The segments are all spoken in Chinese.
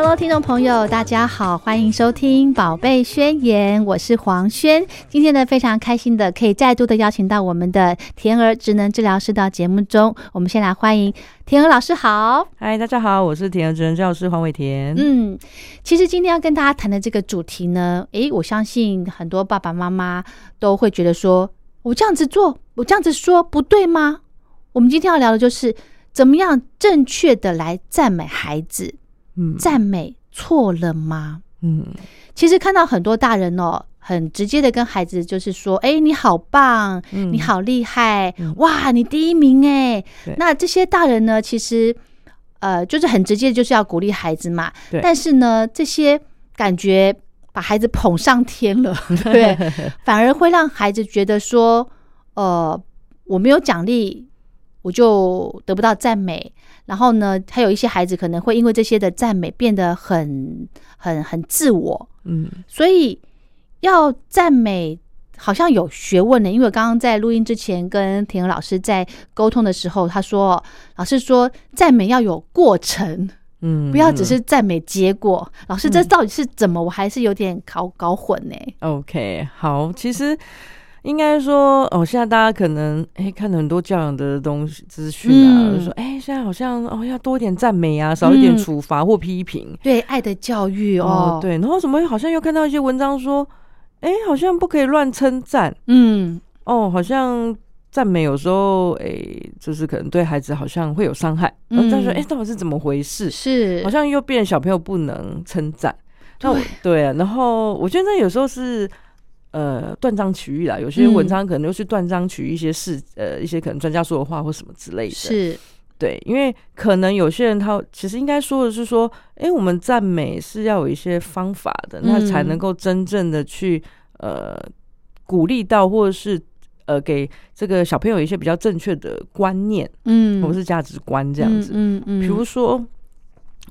Hello，听众朋友，大家好，欢迎收听《宝贝宣言》，我是黄轩。今天呢，非常开心的可以再度的邀请到我们的田儿职能治疗师到节目中。我们先来欢迎田儿老师，好。嗨，大家好，我是田儿职能教师黄伟田。嗯，其实今天要跟大家谈的这个主题呢，诶，我相信很多爸爸妈妈都会觉得说，我这样子做，我这样子说不对吗？我们今天要聊的就是怎么样正确的来赞美孩子。嗯。赞美错了吗？嗯。其实看到很多大人哦，很直接的跟孩子就是说：“哎，你好棒，嗯。你好厉害，嗯。哇，你第一名哎！”那这些大人呢，其实呃，就是很直接，就是要鼓励孩子嘛。但是呢，这些感觉把孩子捧上天了，对，反而会让孩子觉得说：“呃，我没有奖励，我就得不到赞美。”然后呢，还有一些孩子可能会因为这些的赞美变得很、很、很自我，嗯所以要赞美好像有学问呢。因为我刚刚在录音之前跟田娥老师在沟通的时候，他说，老师说赞美要有过程，嗯，不要只是赞美结果。老师，这到底是怎么？我还是有点搞搞混呢。OK。好，其实应该说，哦，现在大家可能哎看了很多教养的东西资讯啊，嗯就说哎，现在好像哦要多一点赞美啊，少一点嗯处罚或批评。对，爱的教育哦，哦，，对，然后怎么好像又看到一些文章说，哎，好像不可以乱称赞。嗯，哦，好像赞美有时候，哎，就是可能对孩子好像会有伤害。然后再说，嗯哎、到底是怎么回事？是，好像又变小朋友不能称赞。那我对啊，然后我觉得有时候是呃断章取义啦，有些嗯文章可能又是断章取义一些事，呃，一些可能专家说的话或什么之类的。是，对，因为可能有些人他其实应该说的是说，哎、我们赞美是要有一些方法的，那才嗯能够真正的去呃鼓励到，或者是呃给这个小朋友一些比较正确的观念，嗯，或是价值观这样子。嗯嗯，比如说，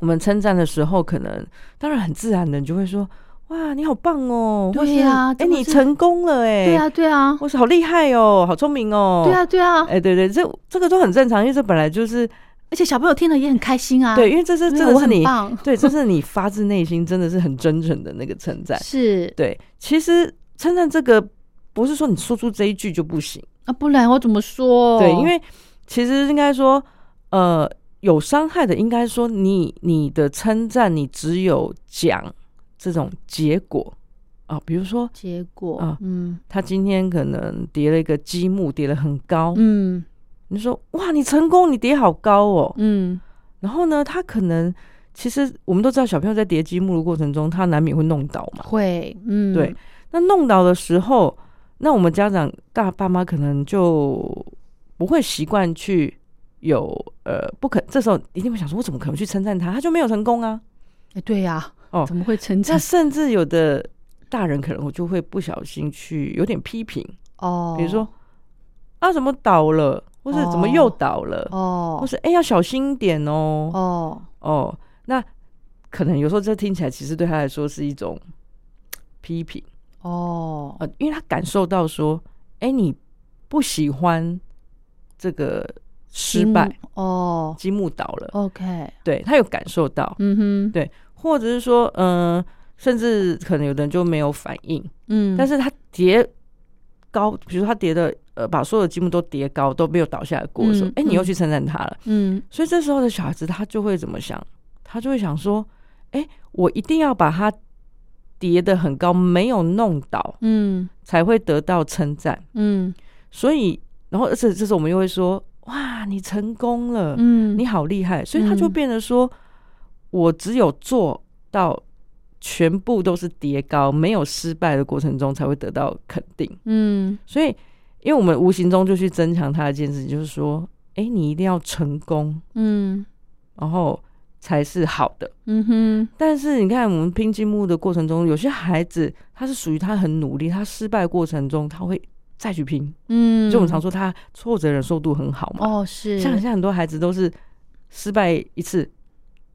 我们称赞的时候，可能当然很自然的，你就会说：“哇，你好棒哦！”对呀哎、你成功了哎、对啊，对啊，我是好厉害哦，好聪明哦，对啊，，对啊，哎、对对，这这个都很正常，因为这本来就是而且小朋友听了也很开心啊，对，因为这是真的是你 对，这是你发自内心，真的是很真诚的那个称赞。是。对，其实称赞这个不是说你说出这一句就不行，啊，不然我怎么说？对，因为其实应该说，呃，有伤害的，应该说你你的称赞，你只有讲这种结果。啊，比如说结果，啊嗯。他今天可能叠了一个积木，叠得很高，嗯。你说哇，你成功，你叠好高哦，嗯，然后呢，他可能其实我们都知道，小朋友在叠积木的过程中，他难免会弄倒嘛。会，嗯，对，那弄倒的时候，那我们家长大爸妈可能就不会习惯去有呃，不可这时候一定会想说，我怎么可能去称赞他？他就没有成功啊。哎对呀，哦怎么会成那？甚至有的大人可能我就会不小心去有点批评，哦，比如说啊，怎么倒了，或是怎么又倒了，哦。或是哎、要小心一点哦。哦，哦，那可能有时候这听起来其实对他来说是一种批评，哦，呃，因为他感受到说，哎、你不喜欢这个失败，哦。积木倒了，，OK，对他有感受到，嗯哼，或者是说，嗯、甚至可能有的人就没有反应，嗯，但是他叠高，比如说他叠的呃，把所有的积木都叠高，都没有倒下来过的时候嗯，哎、你又嗯。去称赞他了，嗯。所以这时候的小孩子他就会怎么想？他就会想说，哎、我一定要把它叠的很高，没有弄倒，嗯。才会得到称赞。嗯。所以，然后而且这时候我们又会说，哇，你成功了，嗯，你好厉害，所以他就嗯。变得说，我只有做到全部都是叠高，没有失败的过程中才会得到肯定。嗯所以，因为我们无形中就去增强他的一件事情，就是说，哎、你一定要成功，嗯然后才是好的。嗯哼，但是你看，我们拼积木的过程中，有些孩子他是属于他很努力，他失败过程中他会再去拼，嗯，就我们常说他挫折忍受度很好嘛。哦是，像现在很多孩子都是失败一次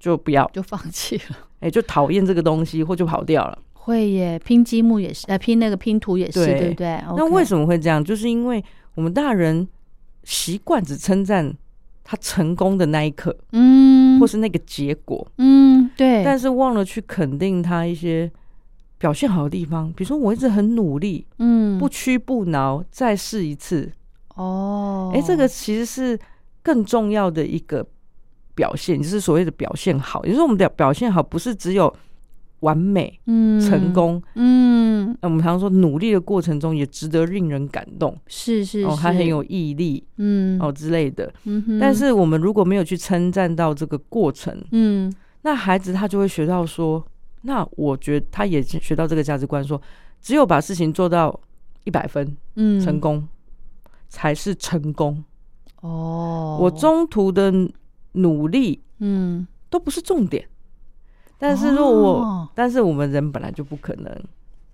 就不要，就放弃了。哎、就讨厌这个东西或就跑掉了。会耶，拼积木也是，呃，拼那个拼图也是，对对不对？那为？什么会这样？就是因为我们大人习惯只称赞他成功的那一刻，嗯，或是那个结果，嗯，对，但是忘了去肯定他一些表现好的地方。比如说，我一直很努力，嗯不屈不挠，再试一次。哦，哎、这个其实是更重要的一个表现，就是所谓的表现好。也就是我们的表现好，不是只有完美、嗯成，功。嗯，那我们常说，努力的过程中也值得令人感动。是是哦，他很有毅力嗯哦之类的。但是我们如果没有去称赞到这个过程，嗯那孩子他就会学到说，那我觉得他也学到这个价值观说，只有把事情做到一百分嗯成功，才是成功。哦，我中途的努力嗯，都不是重点。但是如果我，哦。但是我们人本来就不可能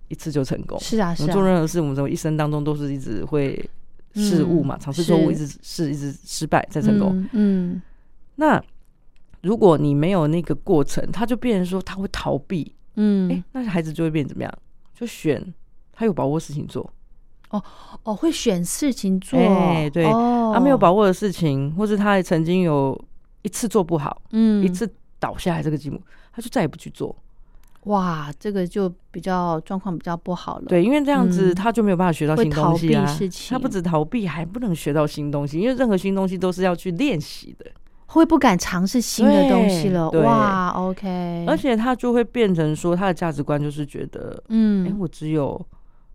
一次就成功。是啊是啊，们做任何事，我们从一生当中都是一直会失误嘛，嗯尝试错误，一直试，一直失败再成功。嗯嗯。那如果你没有那个过程，他就变成说他会逃避，嗯，哎、那孩子就会变怎么样？就选他有把握的事情做，哦哦，会选事情做，哎对哦，他没有把握的事情，或是他也曾经有一次做不好，嗯。一次倒下来这个积木，他就再也不去做。哇，这个就比较状况比较不好了，，对，因为这样子嗯。他就没有办法学到新东西啊他不止逃避，还不能学到新东西，因为任何新东西都是要去练习的。会不敢尝试新的东西了，哇，OK，而且他就会变成说，他的价值观就是觉得，嗯。哎、嗯我只有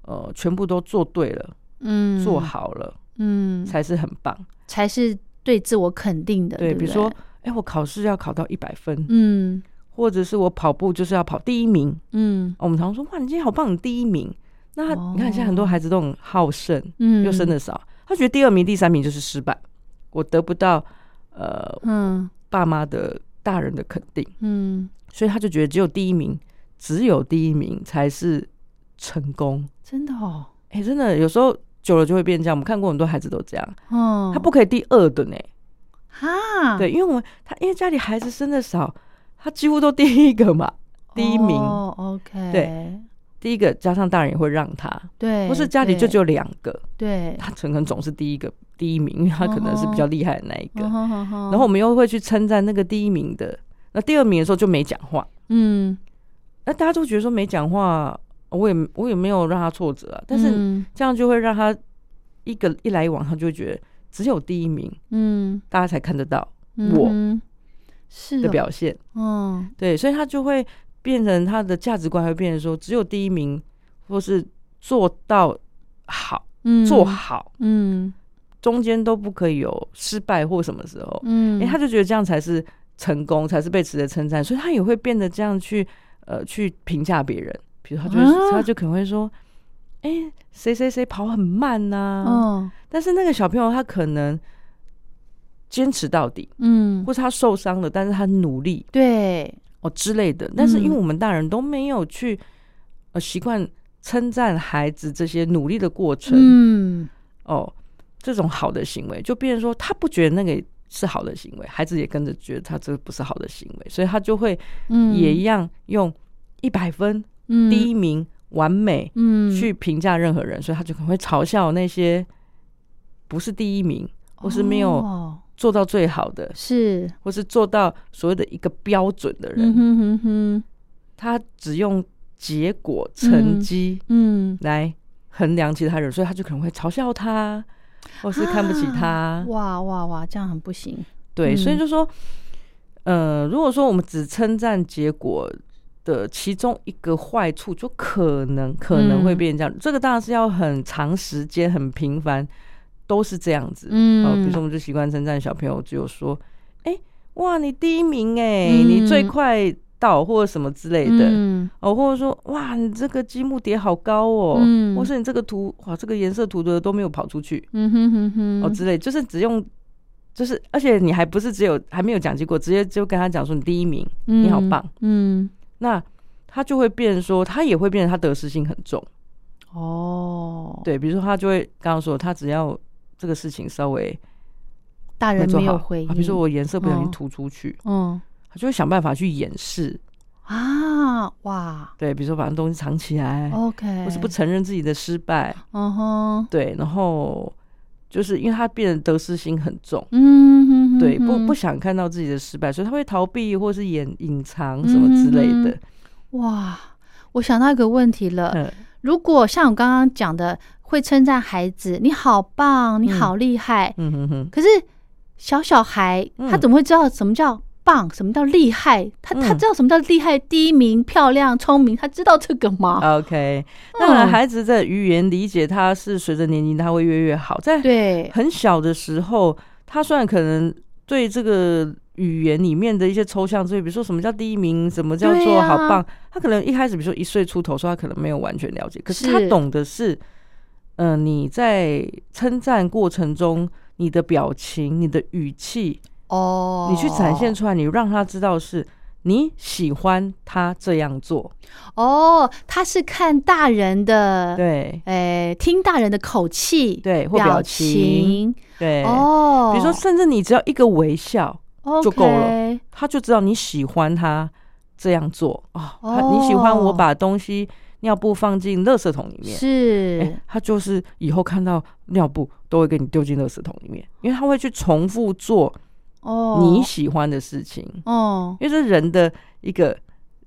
呃全部都做对了，嗯。做，好了，嗯，才是很棒。才是对自我肯定的，对对，对比如说，哎、我考试要考到一百分，嗯。或者是我跑步就是要跑第一名。嗯。我们常说，哇，你今天好棒，你第一名。那他哦你看，现在很多孩子都很好胜，嗯，又生的少，他觉得第二名、第三名就是失败，我得不到呃嗯。爸妈的大人的肯定，嗯，所以他就觉得只有第一名，只有第一名才是成功。真的哦，哎、真的有时候久了就会变这样。我们看过很多孩子都这样，嗯，他不可以第二的呢。哈，对，因为我们他因为家里孩子生的少，他几乎都第一个嘛，第一名，哦，OK，对第一个加上大人也会让他，对，或是家里就只有有两个，对，他可能总是第一个第一名，因为他可能是比较厉害的那一个。然然后我们又会去称赞那个第一名的，那第二名的时候就没讲话，嗯，那大家都觉得说没讲话，我也我也没有让他挫折啊，但是嗯。这样就会让他一个一来一往，他就会觉得只有第一名嗯，大家才看得到我嗯是哦，的表现，嗯。对，所以他就会变成他的价值观会变成说，只有第一名或是做到好嗯，做好，嗯。中间都不可以有失败或什么时候，嗯，哎、他就觉得这样才是成功，才是被值得称赞，所以他也会变得这样去呃去评价别人，比如他就他就可能会说，哎、谁谁谁跑很慢呐、嗯。但是那个小朋友他可能坚持到底，嗯，或是他受伤了，但是他努力对，哦之类的。但是因为嗯。我们大人都没有去呃习惯称赞孩子这些努力的过程，嗯。哦，这种好的行为，就变成说他不觉得那个是好的行为，孩子也跟着觉得他这个不是好的行为，所以他就会嗯，也一样用一百分、嗯。第一名、完美嗯。去评价任何人，所以他就可能会嘲笑那些不是第一名或是没有哦。做到最好的，是，或是做到所谓的一个标准的人，嗯哼哼哼，他只用结果成绩嗯，来衡量其他人，所以他就可能会嘲笑他，或是看不起他。啊哇哇哇，这样很不行。对，嗯所以就说，呃，如果说我们只称赞结果的其中一个坏处，就可能可能会嗯。变这样。这个当然是要很长时间、很频繁，都是这样子。嗯。哦，比如说我们就习惯称赞小朋友，只有说，哎、哇，你第一名哎、嗯。你最快到或者什么之类的。嗯。哦，或者说，哇，你这个积木叠好高哦，嗯。或是你这个图，哇，这个颜色涂的都没有跑出去，嗯哼哼哼，哦之类，就是只用，就是而且你还不是只有还没有讲结果，直接就跟他讲说你第一名，你好棒，嗯，那他就会变说，他也会变得他得失心很重，哦，对，比如说他就会刚刚说，他只要这个事情稍微大人没有回应，啊比如说我颜色不小心嗯。涂出去，嗯。他就会想办法去掩饰，啊，哇。对，比如说把东西藏起来，，OK，或是不承认自己的失败，嗯哼，对，然后就是因为他变得得失心很重。嗯哼哼，对，不不想看到自己的失败，所以他会逃避或是掩隐藏什么之类的。嗯哇，我想到一个问题了，嗯。如果像我刚刚讲的，会称赞孩子你好棒，你嗯。好厉害，嗯哼哼，可是小小孩嗯。他怎么会知道什么叫棒，什么叫厉害？他他嗯知道什么叫厉害、第一名、漂亮、聪明，他知道这个吗？OK，当然嗯孩子在语言理解，他是随着年龄他会越越好。在对，很小的时候，他虽然可能对这个语言里面的一些抽象字，比如说什么叫第一名，什么叫做好棒，他可能一开始比如说一岁出头，说他可能没有完全了解，可是他懂的是，嗯、你在称赞过程中，你的表情、你的语气，哦，你去展现出来，你让他知道是你喜欢他这样做，哦，他是看大人的，对。诶，听大人的口气，对，或表情，情，对，哦，比如说，甚至你只要一个微笑，就够了他就知道你喜欢他这样做。哦。你喜欢我把东西尿布放进垃圾桶里面。是。哎、他就是以后看到尿布都会给你丢进垃圾桶里面，因为他会去重复做哦，你喜欢的事情，哦。因为这是人的一个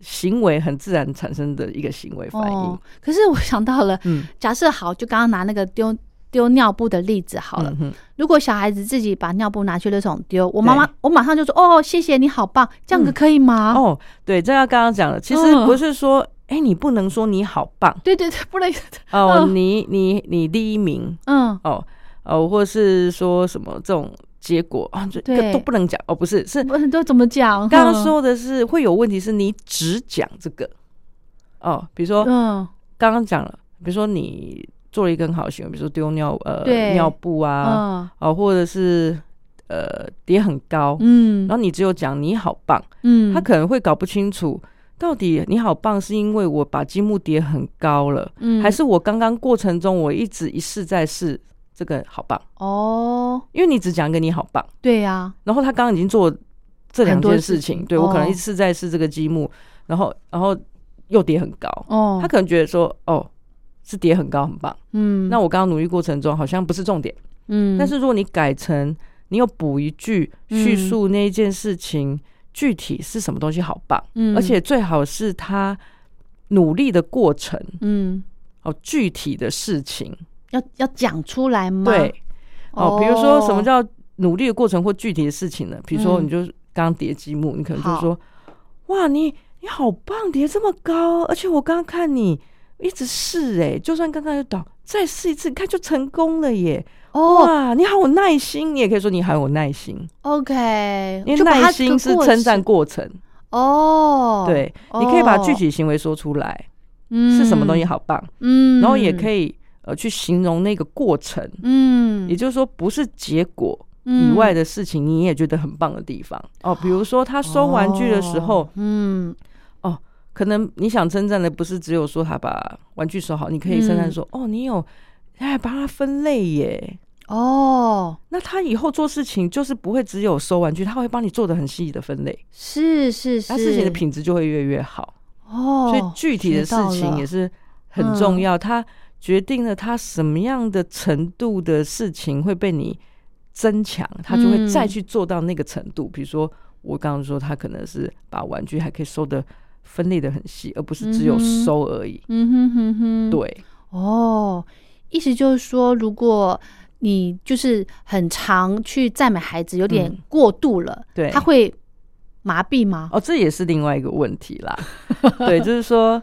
行为很自然产生的一个行为反应。哦，可是我想到了，嗯，假设好，就刚刚拿那个丢丢尿布的例子好了。嗯如果小孩子自己把尿布拿去垃圾桶丢，我妈妈我马上就说哦，谢谢你好棒，这样子嗯。可以吗？哦，对，这要刚刚讲了，其实嗯。不是说，哎、你不能说你好棒。对对对，不能，哦，嗯。你你你第一名。嗯，哦哦，或是说什么这种结果啊，这个都不能讲哦，不是，是都怎么讲？刚刚说的是会有问题，是你只讲这个。哦，比如说嗯，刚刚讲了，比如说你做了一个很好的行为，比如说丢尿呃尿布啊，嗯。哦，或者是呃叠很高，嗯。然后你只有讲你好棒，嗯，他可能会搞不清楚。到底你好棒，是因为我把积木叠很高了，嗯。还是我刚刚过程中我一直一试再试这个好棒？哦，因为你只讲一个你好棒，对呀，然后他刚刚已经做这两件事情，情对我可能哦。一次再试这个积木，然后然后又叠很高，哦，他可能觉得说哦是叠很高很棒，嗯，那我刚刚努力过程中好像不是重点，嗯，但是如果你改成你又补一句叙嗯述那一件事情具体是什么东西好棒，嗯，而且最好是他努力的过程。嗯，哦具体的事情，要要讲出来吗？对。哦，比如说什么叫努力的过程或具体的事情呢？比如说嗯。你就刚刚叠积木，你可能就说哇你你好棒，叠这么高，而且我刚刚看你一直试哎、就算刚刚有倒，再试一次，你看就成功了耶！哦。哇，你好有耐心，你也可以说你好有耐心，，OK，因为它耐心是称赞过程。哦，对，你可以把具哦体行为说出来，嗯。是什么东西，好棒，嗯，然后也可以呃去形容那个过程，嗯，也就是说不是结果以嗯外的事情，你也觉得很棒的地方。哦。比如说他收玩具的时候哦，嗯，可能你想称赞的不是只有说他把玩具收好，你可以称赞嗯。说哦，你有哎帮他分类耶。哦，那他以后做事情就是不会只有收玩具，他会帮你做的很细的分类，是是是，他事情的品质就会越来越好。哦，所以具体的事情也是是很重要，它决定了他什么样的程度的事情会被你增强，他就会嗯再去做到那个程度。比如说，我刚刚说他可能是把玩具还可以收的分类的很细，而不是只有收而已。嗯哼哼哼，，对，哦，意思就是说，如果你就是很常去赞美孩子，有点嗯过度了，对他会麻痹吗？哦，这也是另外一个问题啦。对，就是说，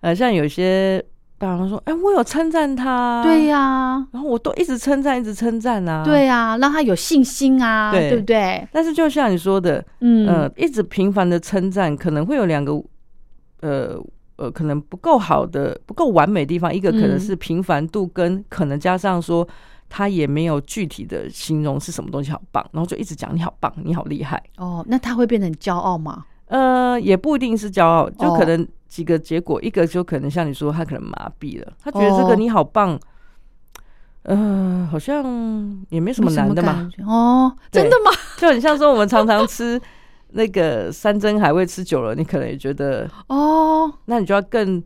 呃，像有些爸妈说，哎、我有称赞他，对、呀、然后我都一直称赞，一直称赞啊，对。呀、让他有信心啊，对对不对？但是就像你说的，嗯，呃，一直频繁的称赞，可能会有两个，呃呃，可能不够好的、不够完美的地方。一个可能嗯是频繁度，跟可能加上说他也没有具体的形容是什么东西好棒，然后就一直讲你好棒，你好厉害。哦，那他会变得很骄傲吗？呃，也不一定是骄傲，就哦可能几个结果，一个就可能像你说，他可能麻痹了，他觉得这哦。个你好棒，呃，好像也没什么难的嘛。哦，真的吗？就很像说我们常常吃那个山珍海味，吃久了，你可能也觉得，哦，那你就要更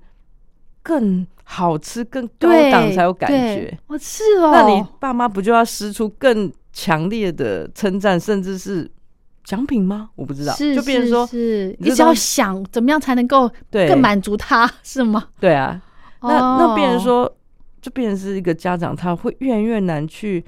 更好吃、更高对，档才有感觉。哦，是哦，那你爸妈不就要施出更强烈的称赞，甚至是奖品吗？我不知道，是就变成说，是是。一直要你这东想怎么样才能够对。更满足他，是吗？对啊，那那变成哦，说，就变成是一个家长，他会越来越难去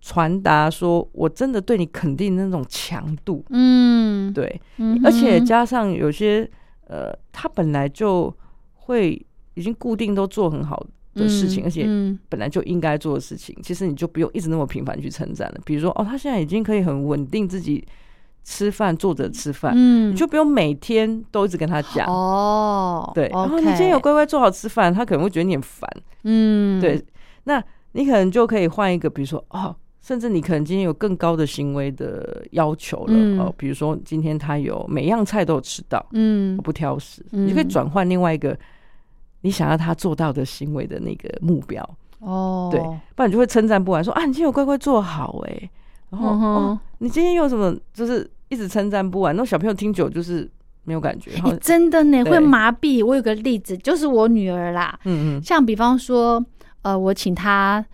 传达说我真的对你肯定的那种强度，嗯，对，嗯，而且加上有些呃，他本来就会已经固定都做很好的事情，嗯而且嗯。本来就应该做的事情，其实你就不用一直那么频繁去称赞了。比如说，哦，他现在已经可以很稳定自己吃饭，坐着吃饭，嗯。你就不用每天都一直跟他讲。哦，对，然后你今天有乖乖做好吃饭，他可能会觉得你很烦。嗯，对，那你可能就可以换一个，比如说哦，甚至你可能今天有更高的行为的要求了、嗯。哦，比如说今天他有每样菜都有吃到，嗯。不挑食，嗯。你就可以转换另外一个你想要他做到的行为的那个目标，哦，对不然你就会称赞不完，说啊，你今天有乖乖做好哎、然后、嗯哦，你今天有什么，就是一直称赞不完，那小朋友听久就是没有感觉，然后欸真的呢对会麻痹。我有个例子，就是我女儿啦，嗯嗯像比方说，呃，我请她，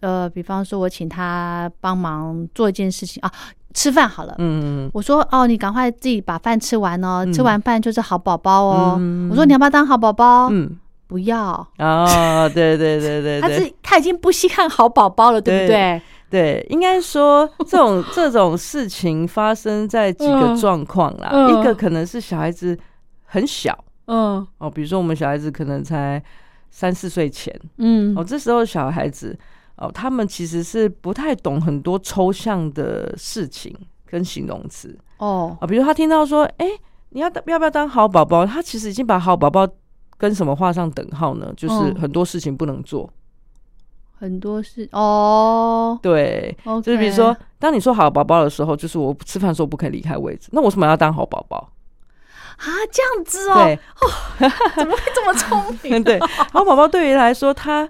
呃，比方说我请她帮忙做一件事情啊，吃饭好了。嗯嗯我说哦，你赶快自己把饭吃完哦，嗯吃完饭就是好宝宝哦。嗯我说你要不要当好宝宝？嗯，不要，哦，对对对对 他对，是他已经不稀罕好宝宝了，对不对？对，应该说 这种这种事情发生在几个嗯状况啦。嗯一个可能是小孩子很小嗯哦，比如说我们小孩子可能才三四岁前嗯哦，这时候小孩子哦，他们其实是不太懂很多抽象的事情跟形容词哦啊、比如他听到说，哎、你要要不要当好宝宝？他其实已经把好宝宝跟什么画上等号呢？就是嗯很多事情不能做。很多事哦对就是比如说，当你说好宝宝的时候，就是我吃饭的时候不可以离开位置，那我为什么要当好宝宝？啊这样子哦，对，怎么会这么聪明？对，好宝宝对于来说，他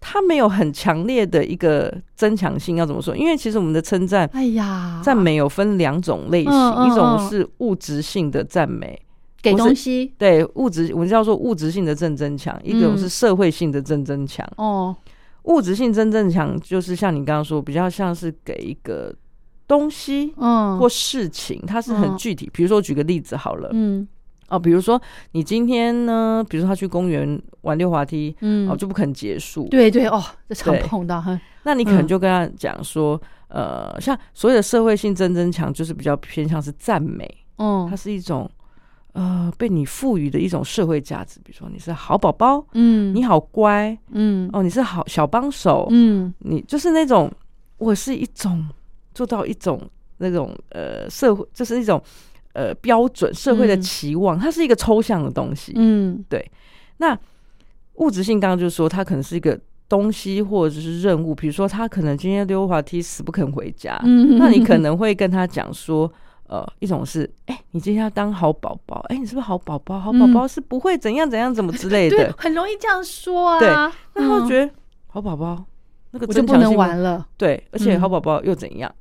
他没有很强烈的一个增强性，要怎么说？因为其实我们的称赞哎呀，赞美有分两种类型，嗯嗯一种嗯是物质性的赞美，给东西对物质我们叫做物质性的正增强，一种嗯是社会性的正增强。哦，物质性真正增强就是像你刚刚说，比较像是给一个东西嗯，或事情，它是很嗯。具体。比如说，我举个例子好了，嗯。哦，比如说你今天呢，比如说他去公园玩溜滑梯，嗯。哦，就不肯结束，对对哦，这常对碰到哈，那你可能嗯就跟他讲说，呃，像所有的社会性真正增强，就是比较偏向是赞美，嗯。它嗯是一种呃被你赋予的一种社会价值，比如说你是好宝宝，嗯，你好乖，嗯。哦，你是好小帮手，嗯。你就是那种我是一种做到一种那种呃社会，就是一种呃标准社会的嗯。期望，它是一个抽象的东西。嗯。对。那物质性刚刚就是说，它可能是一个东西或者是任务，比如说他可能今天溜滑梯死不肯回家，嗯，那你可能会跟他讲说。呃，一种是，哎、你今天要当好宝宝，哎、你是不是好宝宝？好宝宝是不会怎样怎样怎么之类的，对，很容易这样说啊，对那他会嗯觉得好宝宝那个我就不能玩了，对，而且嗯好宝宝又怎样？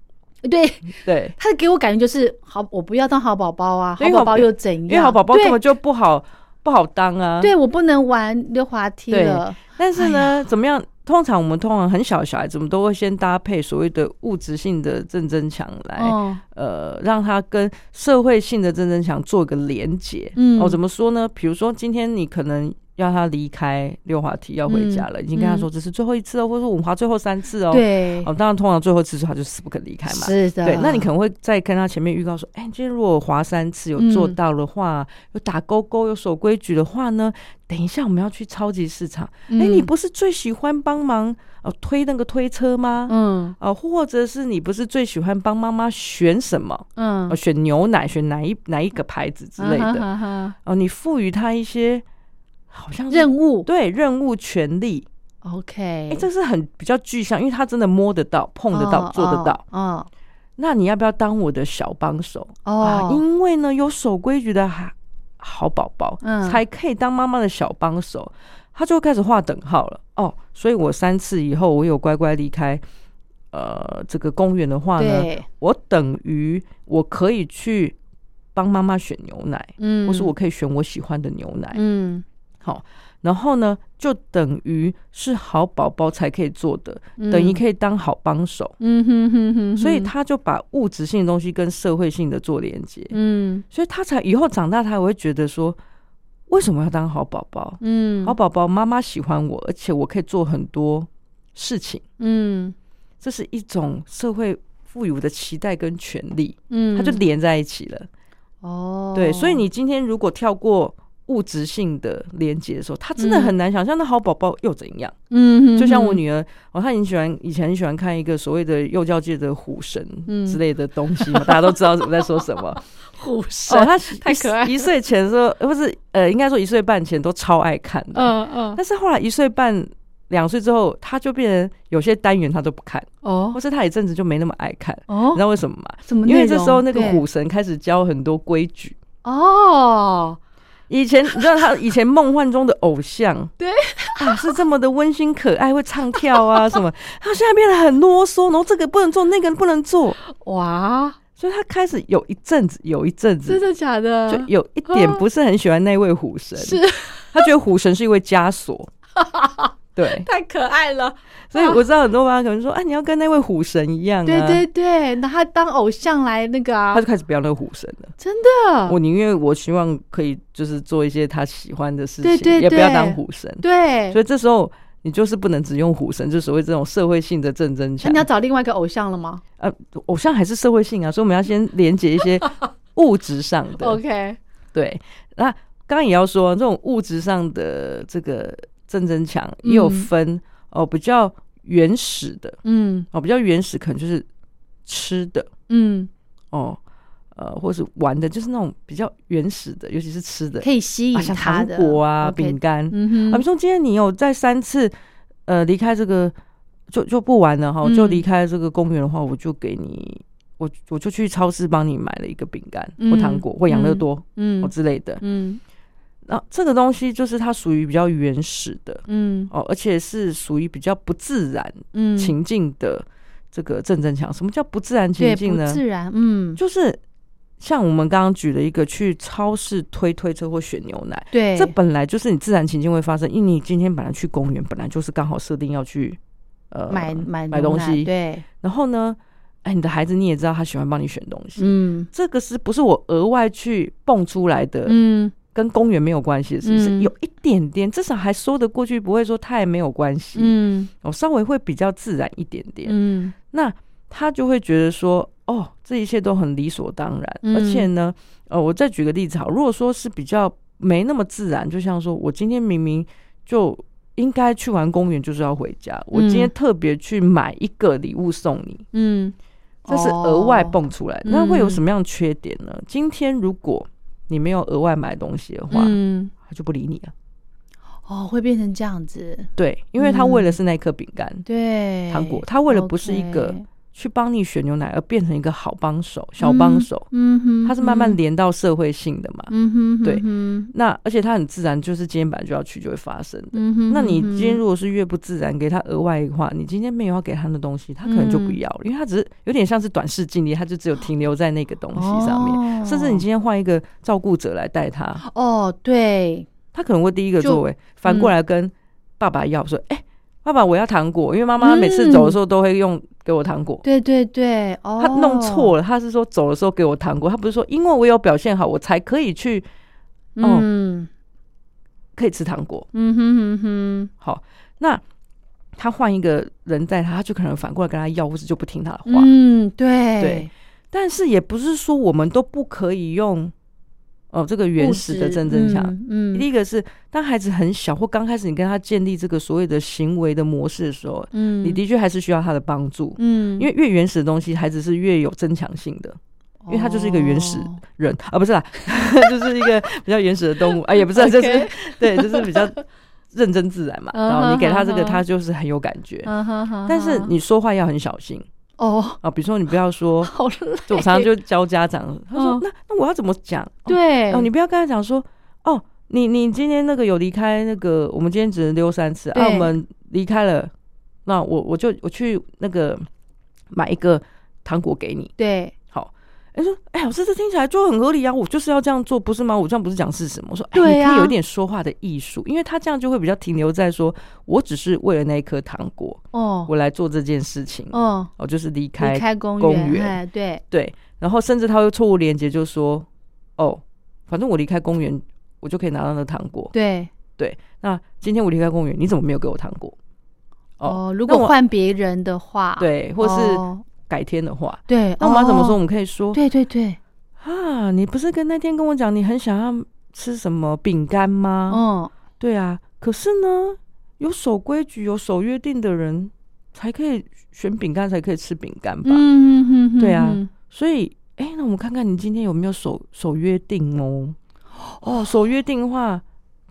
对，对，他给我感觉就是好，我不要当好宝宝啊，好宝宝又怎样？因为好宝宝对根本就不好不好当啊。，对我不能玩溜滑梯了，但是呢，怎么样？通常我们通常很小的小孩子，我们都会先搭配所谓的物质性的正增强来，哦，呃，让他跟社会性的正增强做一个连接。嗯哦，怎么说呢？比如说今天你可能要他离开溜滑梯要回家了，已经跟他说这是最后一次哦，或者说我们滑最后三次哦。，对哦，，当然通常最后一次他就死不肯离开嘛。是的，对，那你可能会再跟他前面预告说，哎、今天如果滑三次有做嗯到的话，有打勾勾，有守规矩的话呢，等一下我们要去超级市场。哎、嗯你不是最喜欢帮忙呃推那个推车吗？嗯啊、或者是你不是最喜欢帮妈妈选什么？嗯呃，选牛奶，选哪一哪一个牌子之类的？哦、你赋予他一些好像任务。对任务权利，，OK，哎、这是很比较具象，因为他真的摸得到、碰得到、做得到。哦那你要不要当我的小帮手？哦。啊，因为呢，有守规矩的好好宝宝，嗯。才可以当妈妈的小帮手。他就会开始画等号了。哦，所以我三次以后，我有乖乖离开呃这个公园的话呢，我等于我可以去帮妈妈选牛奶，嗯，或是我可以选我喜欢的牛奶。嗯好，然后呢，就等于是好宝宝才可以做的，嗯等于可以当好帮手。嗯哼哼哼，所以他就把物质性的东西跟社会性的做连接，嗯所以他才以后长大，他也会觉得说，为什么要当好宝宝？嗯好宝宝，妈妈喜欢我，而且我可以做很多事情，嗯这是一种社会赋予我的期待跟权利，嗯，它就连在一起了。哦，对，所以你今天如果跳过物质性的连接的时候，他真的很难想象那好宝宝又怎样。嗯，就像我女儿，哦，她很喜欢以前很喜欢看一个所谓的幼教界的虎神嗯之类的东西嘛，大家都知道我在说什么。虎神哦，她太可爱一岁前的时候，呃不是呃，应该说一岁半前都超爱看的。嗯嗯但是后来一岁半、两岁之后，他就变成有些单元他都不看，哦或是他一阵子就没那么爱看。哦你知，道为什么吗？因为这时候那个虎神开始教很多规矩。哦，以前你知道他以前梦幻中的偶像，对。啊，是这么的温馨可爱，会唱跳啊 什么，他现在变得很啰嗦，然后这个不能做，那个不能做，哇，所以他开始有一阵子，有一阵子真的假的？就有一点不是很喜欢那位虎神，是。他觉得虎神是一位枷锁，对，太可爱了，所以我知道很多妈妈可能说，哎，你要跟那位虎神一样啊，对对对，拿他当偶像来那个啊他，就开始不要那个虎神了。真的，我宁愿我希望可以就是做一些他喜欢的事情，也不要当虎神。对，所以这时候你就是不能只用虎神，就所谓这种社会性的正增强那你。要找另外一个偶像了吗呃，偶像还是社会性啊，所以我们要先连接一些 物质上的。？OK，对，那刚刚也要说，这种物质上的这个正增强也有嗯。分哦、比较原始的嗯。哦，比较原始可能就是吃的。嗯，哦。呃，或是玩的，就是那种比较原始的，尤其是吃的，可以吸引啊，像他的糖果啊、饼干，嗯哼，啊，比如说今天你有在三次呃离开这个就就不玩了哈，嗯。就离开这个公园的话，我就给你我我就去超市帮你买了一个饼干或糖果或养乐多嗯。或之类的。嗯那这个东西就是它属于比较原始的嗯哦，而且是属于比较不自然嗯，情境的这个正正强。什么叫不自然情境呢？自然，嗯，就是像我们刚刚举了一个去超市推推车或选牛奶。对，这本来就是你自然情境会发生，因为你今天本来去公园，本来就是刚好设定要去呃买买买东西，对，然后呢，哎，你的孩子你也知道他喜欢帮你选东西，嗯这个是不是我额外去蹦出来的？嗯跟公园没有关系的事，嗯是有一点点，至少还说得过去，不会说太没有关系，嗯。我，稍微会比较自然一点点。嗯。那他就会觉得说，哦，这一切都很理所当然，嗯。而且呢，呃，我再举个例子好，如果说是比较没那么自然，就像说我今天明明就应该去完公园，就是要回家，我今天特别去买一个礼物送你，嗯，这是额外蹦出来，哦那会有什么样的缺点呢？今天如果你没有额外买东西的话，嗯，他就不理你了。哦，会变成这样子，对，因为他为了是那颗饼干、对，糖果，他为了不是一个去帮你选牛奶，而变成一个好帮手、小帮手。嗯哼，它是慢慢嗯，连到社会性的嘛。嗯哼，对。嗯那而且它很自然，就是今天本来就要去，就会发生的。嗯哼，那你今天如果是越不自然，给他额外的话，你今天没有要给他的东西，他可能就嗯不要了，因为他只是有点像是短视近利，他就只有停留在那个东西上面。哦。甚至你今天换一个照顾者来带他，哦，对，他可能会第一个就作为反过来跟爸爸要说：“哎、爸爸我要糖果，因为妈妈每次走的时候都会用给我糖果。对对对，哦，他弄错了，他是说走的时候给我糖果，他不是说因为我有表现好，我才可以去哦嗯可以吃糖果。嗯哼哼哼，好，那他换一个人带他，他就可能反过来跟他要，或是就不听他的话。嗯，对对，但是也不是说我们都不可以用哦这个原始的正增强。嗯，第一个是当孩子很小或刚开始你跟他建立这个所谓的行为的模式的时候，嗯，你的确还是需要他的帮助。嗯，因为越原始的东西，孩子是越有增强性的。因为他就是一个原始哦人啊，不是啦，就是一个比较原始的动物啊，也不是啊，就是对，就是比较认真自然嘛。嗯然后你给他这个，他就是很有感觉。但是你说话要很小心哦，啊，比如说你不要说，好累，就我常常就教家长，他说嗯那那我要怎么讲？哦对，哦，你不要跟他讲说，哦，你你今天那个有离开那个，我们今天只能溜三次啊，我们离开了，那我我就我去那个买一个糖果给你。对哎说，哎，老师这听起来就很合理啊，我就是要这样做，不是吗？我这样不是讲事实吗？我说，哎，你可以有一点说话的艺术，因为他这样就会比较停留在说，我只是为了那一颗糖果，哦我来做这件事情，哦，哦，就是离开公公园，对，对，然后甚至他会错误连接，就说，哦，反正我离开公园，我就可以拿到那糖果。对对那今天我离开公园，你怎么没有给我糖果？哦，如果换别人的话，，对，或是哦改天的话，对，那我们要怎么说？我哦？们可以说对对对，啊，你不是跟那天跟我讲你很想要吃什么饼干吗？嗯，对啊，可是呢，有守规矩、有守约定的人才可以选饼干，才可以吃饼干吧？嗯哼哼，对啊嗯所以，哎、那我们看看你今天有没有守守约定哦？哦，守约定的话，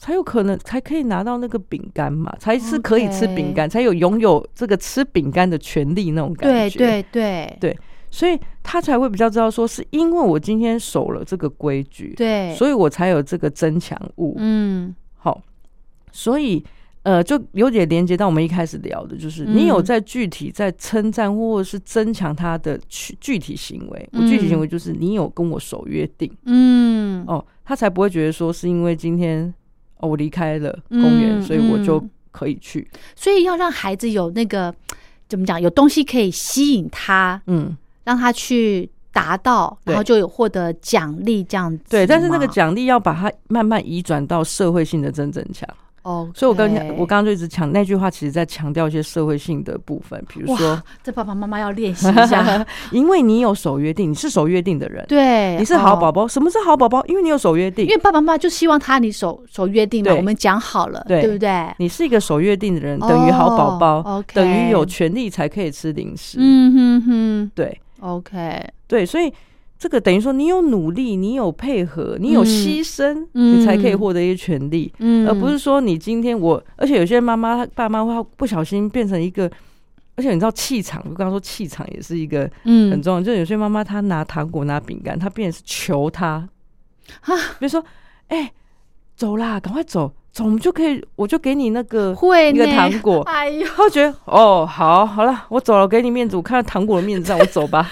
才有可能才可以拿到那个饼干嘛，才是可以吃饼干才有拥有这个吃饼干的权利那种感觉。对对对。对所以他才会比较知道说，是因为我今天守了这个规矩，对，所以我才有这个增强物。嗯。好，所以呃，就有点连接到我们一开始聊的，就是嗯。你有在具体在称赞或者是增强他的具具体行为。我具体行为就是你有跟我守约定。嗯，哦，他才不会觉得说是因为今天哦我离开了公园，嗯所以我就嗯可以去。所以要让孩子有那个怎么讲，有东西可以吸引他，嗯，让他去达到，然后就有获得奖励这样子。对，但是那个，奖励要把它慢慢移转到社会性的真正强。哦，所以我刚我刚刚就一直强那句话，其实在强调一些社会性的部分，比如说，这爸爸妈妈要练习一下。因为你有守约定，你是守约定的人，对，你是好宝宝。宝。什么是好宝宝？因为你有守约定因，为爸爸妈妈就希望他你守守约定嘛，对我们讲好了，对对不对？你是一个守约定的人，等于好宝宝，等于有权利才可以吃零食。嗯哼哼对，OK，对，所以这个等于说你有努力，你有配合，你有嗯牺牲，嗯你才可以获得一些权利，嗯，而不是说你今天我，而且有些妈妈爸妈会不小心变成一个。而且你知道气场，我刚刚说气场也是一个很嗯重要。就有些妈妈她拿糖果拿饼干，她变成是求他啊，比如说，哎、走啦，赶快走，走，我们就可以，我就给你那个会一个糖果。哎呦，他会觉得哦，好，好了，我走了，给你面子，我看到糖果的面子上，我走吧。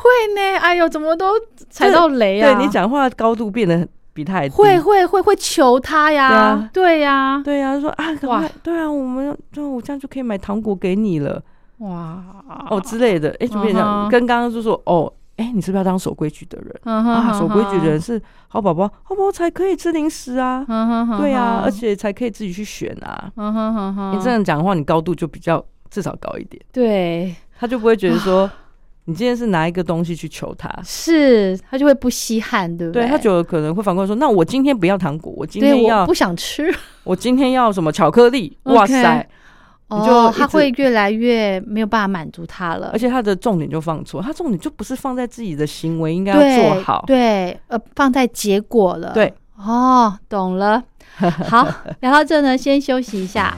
会呢，哎呦，怎么都踩到雷啊？对你讲话高度变得比他还低。会会会会求他呀，对呀，对呀、说啊，赶哇快，对啊，我们就我这样就可以买糖果给你了，哇，哦之类的，哎、就变成这样。嗯哼。跟刚刚就说哦，哎、你是不是要当守规矩的人？嗯哼啊，守规矩的人嗯是好宝宝，好宝宝才可以吃零食啊，哼哼哼对啊，哼。而且才可以自己去选啊。嗯哼哼哼，你这样讲的话，你高度就比较至少高一点，对，他就不会觉得说你今天是拿一个东西去求他，是他就会不稀罕，对不对他就就可能会反过来说，那我今天不要糖果，我今天要我不想吃，我今天要什么巧克力？哇塞！你就哦他会越来越没有办法满足他了而。且他的重点就放错，他重点就不是放在自己的行为应该要做好，对，呃，放在结果了。对，哦，懂了。好，聊到这呢，先休息一下。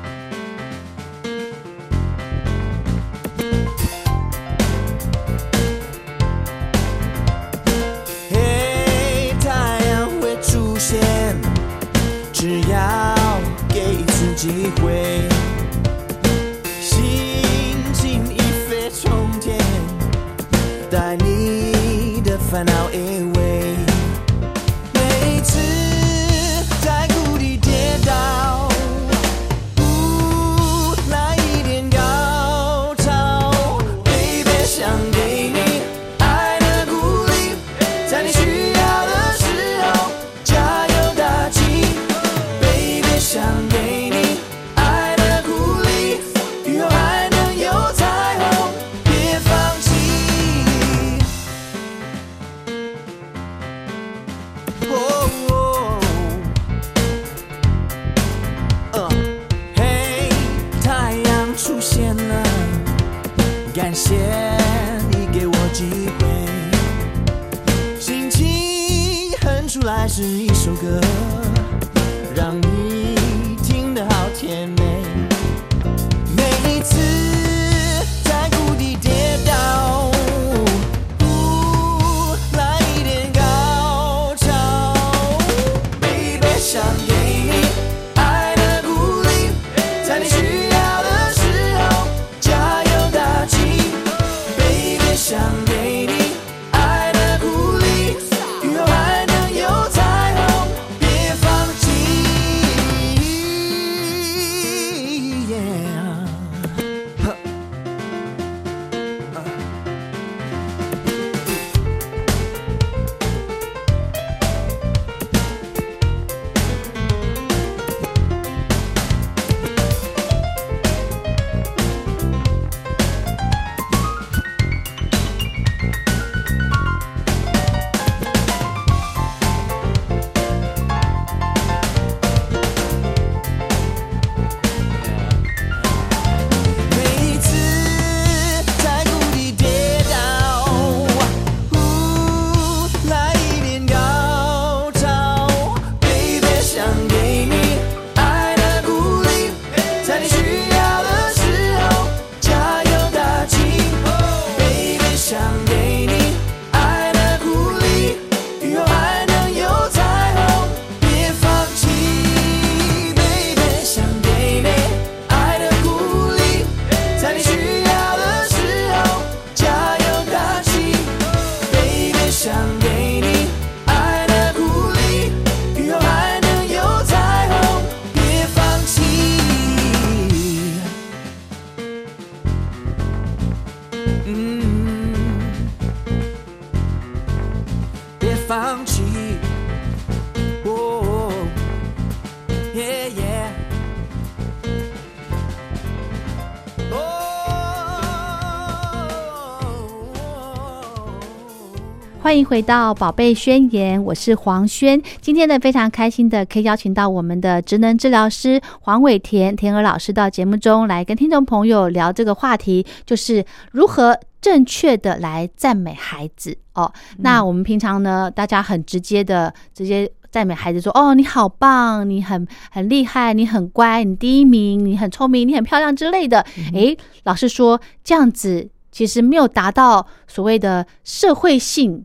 欢迎回到《宝贝宣言》，我是黄轩。今天呢，非常开心的可以邀请到我们的职能治疗师黄伟田田娥老师到节目中来跟听众朋友聊这个话题，就是如何正确的来赞美孩子哦。那我们平常呢，大家很直接的直接。赞美孩子说：“哦，你好棒，你很很厉害，你很乖，你第一名，你很聪明，你很漂亮之类的。”诶，老师说这样子其实没有达到所谓的社会性，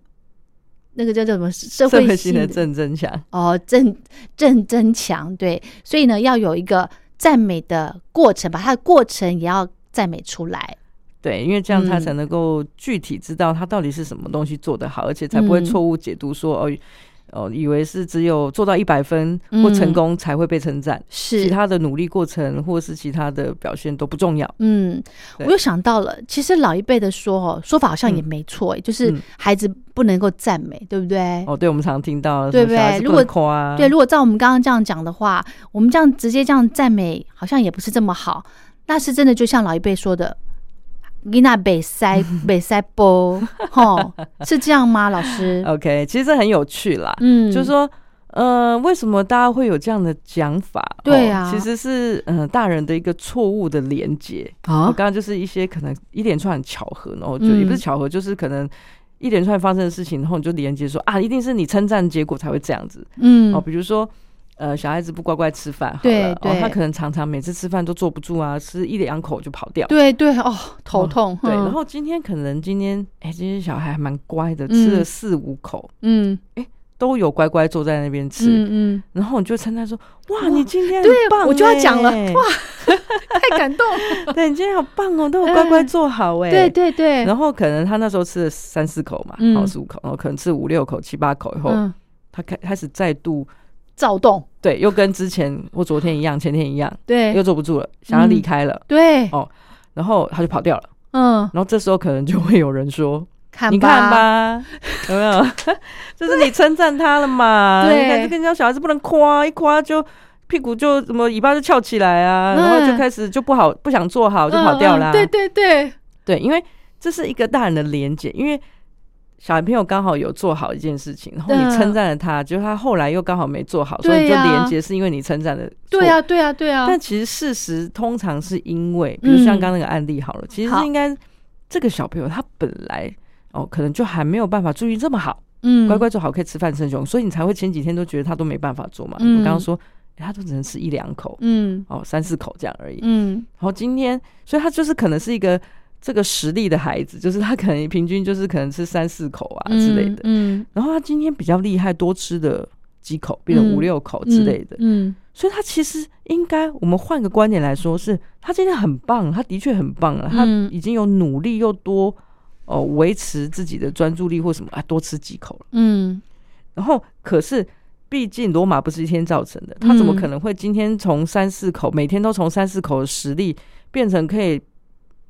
那个叫做什么社社会会性的正增强。哦，正正增强对，所以呢，要有一个赞美的过程，把它的过程也要赞美出来。对，因为这样他嗯才能够具体知道他到底是什么东西做得好，而且才不会嗯错误解读说哦哦，以为是只有做到一百分或嗯成功才会被称赞，是其他的努力过程或是其他的表现都不重要。嗯，我又想到了，其实老一辈的说哦，说法好像也没错、欸就是嗯孩子不能够赞美，对不对？哦，对，我们常听到，对不对如果对，如果照我们刚刚这样讲的话，我们这样直接这样赞美，好像也不是这么好。那是真的，就像老一辈说的，“你那北塞北塞波”，吼，是这样吗？老师？OK，其实这很有趣啦，嗯，就是说。呃，为什么大家会有这样的讲法？对啊哦其实是嗯、呃大人的一个错误的连接。我啊刚，刚就是一些可能一连串的巧合，然后就嗯也不是巧合，就是可能一连串发生的事情，然后你就连接说啊，一定是你称赞结果才会这样子。嗯哦，比如说。呃，小孩子不乖乖吃饭，对对。他可能常常每次吃饭都坐不住啊，吃一两口就跑掉。对对 哦，头痛。对，嗯。然后今天可能今天，哎、今天小孩还蛮乖的，嗯。吃了四五口，嗯。哎都有乖乖坐在那边吃，嗯嗯，然后你就称赞说：“哇，你今天很对棒我就要讲了欸。哇，太感动。了。对你今天好棒哦，都有乖乖坐好哎。”对对对，然后可能他那时候吃了三四口嘛，嗯。好四五口，然后可能吃五六口、七八口以后，嗯，他开开始再度躁动，对，又跟之前或昨天一样、前天一样，对。又坐不住了，想要离开了，对，哦然后他就跑掉了。嗯，然后这时候可能就会有人说：“看你看，吧，有没有？就是你称赞他了嘛？对。你看这跟人家小孩子不能夸，一夸就屁股就什么尾巴就翘起来啊，嗯然后就开始就不好，不想做好就跑掉啦。嗯嗯对对对，对，因为这是一个大人的连结，因为小朋友刚好有做好一件事情，然后你嗯。称赞了他，就他后来又刚好没做好，所以你就连接是因为你称赞的错。对啊对啊对啊，但其实事实通常是因为，比如像嗯刚刚那个案例好了，其实是应该这个小朋友他本来哦可能就还没有办法注意这么好，嗯，乖乖做好可以吃饭称雄，所以你才会前几天都觉得他都没办法做嘛。嗯。我刚刚说、诶他都只能吃一两口，嗯。哦，三四口这样而已。嗯。然后今天，所以他就是可能是一个这个实力的孩子，就是他可能平均就是可能吃三四口啊之类的。嗯，然后他今天比较厉害，多吃的几口，变成五六口之类的。嗯所以他其实应该，我们换个观点来说是，他今天很棒，他的确很棒了，他嗯已经有努力又多哦维持自己的专注力或什么啊，多吃几口了。嗯然后可是。毕竟罗马不是一天造成的，他怎么嗯可能会今天从三四口，每天都从三四口的实力变成可以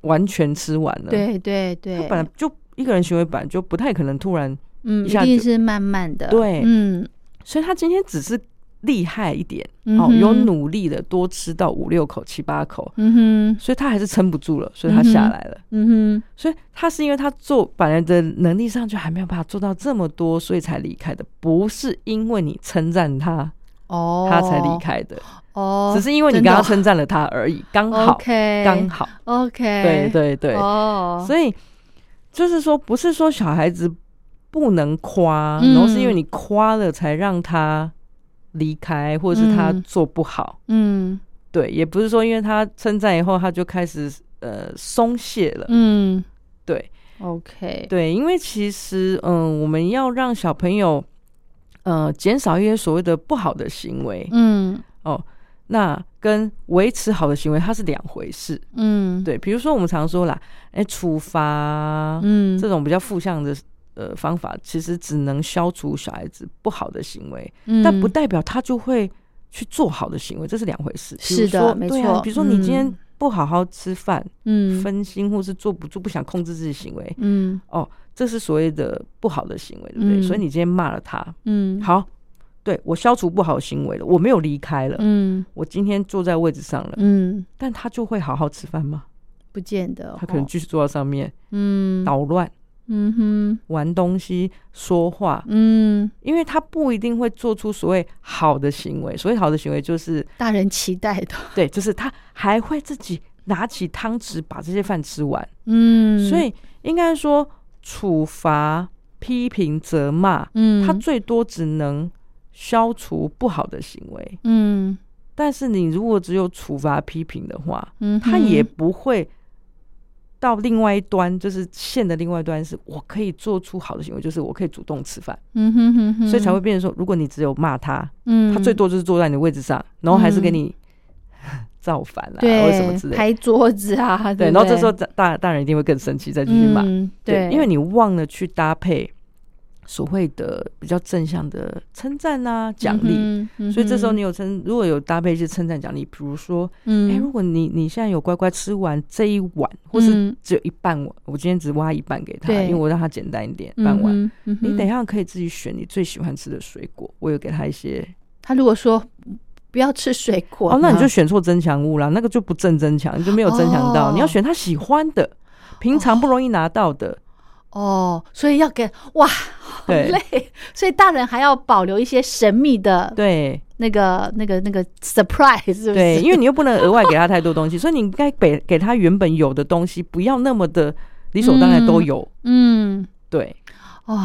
完全吃完了？，对对对，他本来就一个人行为本来就不太可能突然，嗯一定是慢慢的，对。嗯。所以他今天只是厉害一点、嗯哦，有努力的多吃到五六口、七八口，嗯哼。所以他还是撑不住了，所以他下来了。嗯哼。所以他是因为他做本来的能力上就还没有办法做到这么多，所以才离开的，不是因为你称赞他，哦，他才离开的，哦，只是因为你刚刚称赞了他而已，刚好刚好，OK，对对对，哦，所以就是说，不是说小孩子不能夸，嗯。然后是因为你夸了才让他离开，或者是他嗯。做不好。嗯。对，也不是说因为他称赞以后他就开始呃松懈了。嗯。对。OK，对，因为其实嗯，我们要让小朋友呃减少一些所谓的不好的行为。嗯。哦，那跟维持好的行为它是两回事。嗯。对，比如说我们常说啦，哎，处罚，嗯。这种比较负向的呃方法，其实只能消除小孩子不好的行为，嗯。但不代表他就会去做好的行为，这是两回事。是的没错比如说你今天嗯。不好好吃饭，嗯。分心或是坐不住、不想控制自己行为，嗯。哦，这是所谓的不好的行为，对不对？嗯。所以你今天骂了他，嗯。好，对我消除不好行为了，我没有离开了，嗯。我今天坐在位置上了，嗯，但他就会好好吃饭吗？不见得，他可能哦。继续坐在上面嗯。捣乱、嗯哼。玩东西、说话，嗯，因为他不一定会做出所谓好的行为。所谓好的行为，就是大人期待的，对，就是他还会自己拿起汤匙把这些饭吃完。嗯，所以应该说，处罚、批评、责骂，嗯，他最多只能消除不好的行为。嗯。但是你如果只有处罚、批评的话，嗯，他也不会到另外一端，就是线的另外一端，是我可以做出好的行为，就是我可以主动吃饭，嗯哼哼哼，所以才会变成说，如果你只有骂他，嗯，他最多就是坐在你的位置上，然后还是给你 造反啦、对或者什么之类。的。拍桌子啊，对，不然后这时候大大大人一定会更生气，再继续骂。嗯对，因为你忘了去搭配所谓的比较正向的称赞啊、奖励。所以这时候嗯你有称，如果有搭配一些称赞奖励，比如说，嗯，哎、如果你你现在有乖乖吃完这一碗，或是嗯只有一半碗，我今天只挖一半给他，因为我让他简单一点，半碗。你等一下可以自己选你最喜欢吃的水果，我有给他一些他如果说不要吃水果哦，那你就选错增强物啦，那个就不正增强，你就没有增强到。哦你要选他喜欢的，平常不容易拿到的。哦，所以要给哇，好累，所以大人还要保留一些神秘的对。那个、那个、那个 surprise，是不是？对，因为你又不能额外给他太多东西，所以你应该给给他原本有的东西，不要那么的理所当然都有。嗯，对。哇，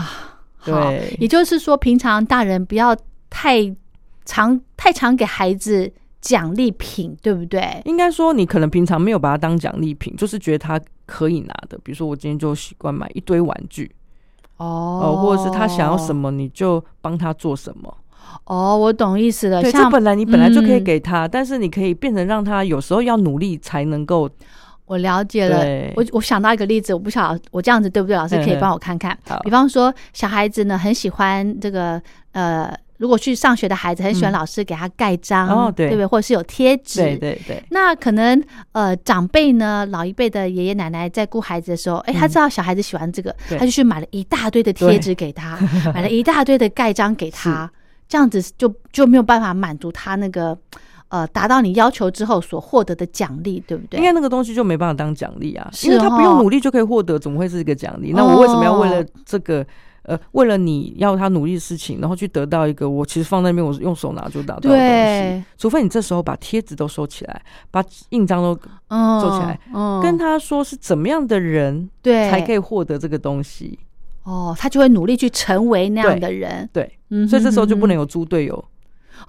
好，对。也就是说，平常大人不要太常太常给孩子奖励品，对不对？应该说你可能平常没有把它当奖励品，就是觉得它可以拿的。比如说我今天就习惯买一堆玩具，哦哦，或者是他想要什么你就帮他做什么。哦，我懂意思了。对，这本来你本来就可以嗯给他，但是你可以变成让他有时候要努力才能够。我了解了，我我想到一个例子，我不晓得我这样子对不对？老师可以帮我看看好。比方说，小孩子呢很喜欢这个呃，如果去上学的孩子很喜欢嗯。老师给他盖章，哦对。对不对？或者是有贴纸，对对对，那可能呃，长辈呢，老一辈的爷爷奶奶在顾孩子的时候，哎、他知道小孩子喜欢这个，嗯他就去买了一大堆的贴纸给他，买了一大堆的盖章给他，这样子就就没有办法满足他那个呃达到你要求之后所获得的奖励，对不对？应该那个东西就没办法当奖励啊，是因为他不用哦。努力就可以获得，怎么会是一个奖励？那我为什么要为了哦。这个？呃，为了你要他努力的事情，然后去得到一个我其实放在那边，我用手拿就拿到的东西。除非你这时候把贴纸都收起来，把印章都嗯做起来，嗯跟他说是怎么样的人对才可以获得这个东西。哦，他就会努力去成为那样的人。对，嗯哼所以这时候就不能嗯有猪队友，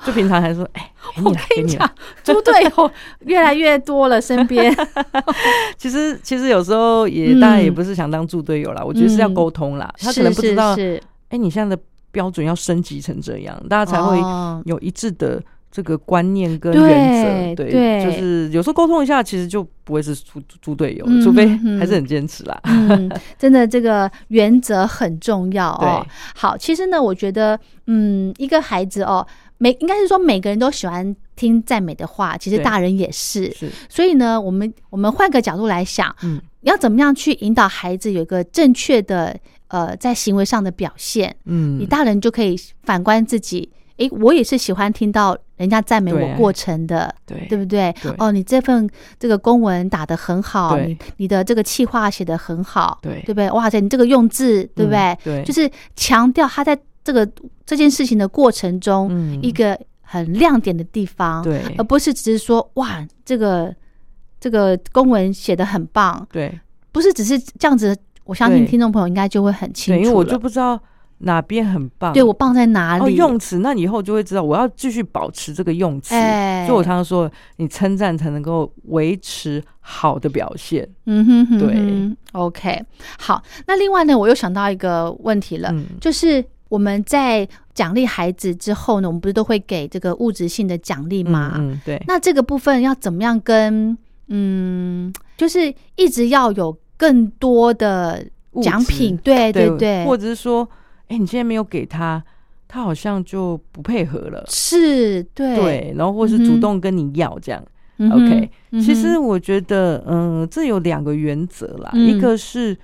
就平常还说，哎，我跟你讲。，猪队友越来越多了，身边。其实其实有时候也当然也嗯不是想当猪队友啦，我觉得是要嗯沟通啦。他可是能不知道，是哎，你现在的标准要升级成这样，大家才会哦有一致的这个观念跟原则。对对就是有时候沟通一下，其实就不会是猪猪队友嗯，除非还是很坚持啦。嗯，真的，这个原则很重要哦对。好，其实呢，我觉得，嗯，一个孩子哦，每应该是说每个人都喜欢听赞美的话，其实大人也是。是，所以呢，我们我们换个角度来想，嗯，要怎么样去引导孩子有一个正确的呃在行为上的表现？嗯你，大人就可以反观自己，诶，我也是喜欢听到人家赞美我过程的，对对不对？对哦，你这份这个公文打得很好，你你的这个气话写得很好，对对不对？哇塞，你这个用字，对不对？嗯对，就是强调他在这个这件事情的过程中、嗯一个很亮点的地方，对而不是只是说哇，这个这个公文写的很棒，对不是只是这样子。我相信对听众朋友应该就会很清，楚了，因为我就不知道哪边很棒，对我棒在哪里？哦用词，那你以后就会知道我要继续保持这个用词。哎所以我常常说，你称赞才能够维持好的表现。嗯哼哼对，OK，好。那另外呢，我又想到一个问题了，嗯，就是我们在奖励孩子之后呢，我们不是都会给这个物质性的奖励吗？嗯，嗯对，那这个部分要怎么样跟嗯，就是一直要有更多的奖品，对对对，或者是说，哎，你今天没有给他，他好像就不配合了。是，对对，然后或是主动跟你要这样。嗯 OK，嗯其实我觉得，嗯，这有两个原则啦，嗯一个是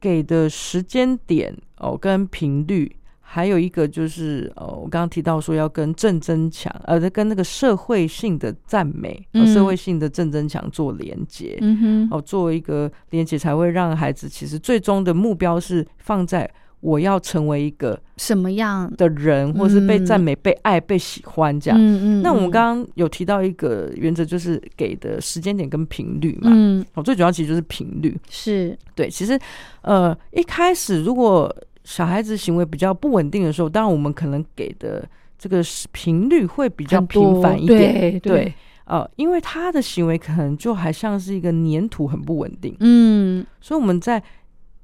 给的时间点哦跟频率，还有一个就是呃，我刚刚提到说要跟正增强，呃，跟那个社会性的赞美、社会性的正增强做连接。嗯哼，哦，作为一个连接，才会让孩子其实最终的目标是放在我要成为一个什么样？的人，或是被嗯赞美、被爱、被喜欢这样。嗯嗯，那我们嗯刚刚有提到一个原则，就是给的时间点跟频率嘛。嗯哦，最主要其实就是频率。是对，其实呃一开始如果小孩子行为比较不稳定的时候，当然我们可能给的这个频率会比较频繁一点。对因为他的行为可能就还像是一个粘土，很不稳定，嗯。所以我们在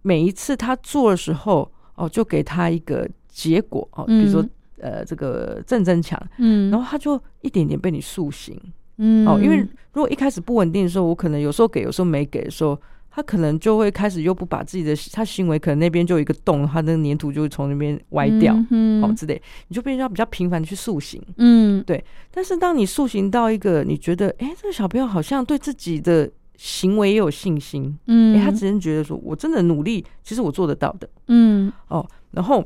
每一次他做的时候，哦，就给他一个结果哦，比如说、嗯。呃这个正增强，嗯，然后他就一点点被你塑形。嗯。哦，因为如果一开始不稳定的时候，我可能有时候给，有时候没给的时候，他可能就会开始又不把自己的他行为可能那边就有一个洞，他的粘土就会从那边歪掉、嗯哼哦之类，你就变成要比较频繁的去塑形。嗯对但是当你塑形到一个你觉得，哎，这个小朋友好像对自己的行为也有信心，嗯，哎，他只是觉得说我真的努力，其实我做得到的嗯哦，然后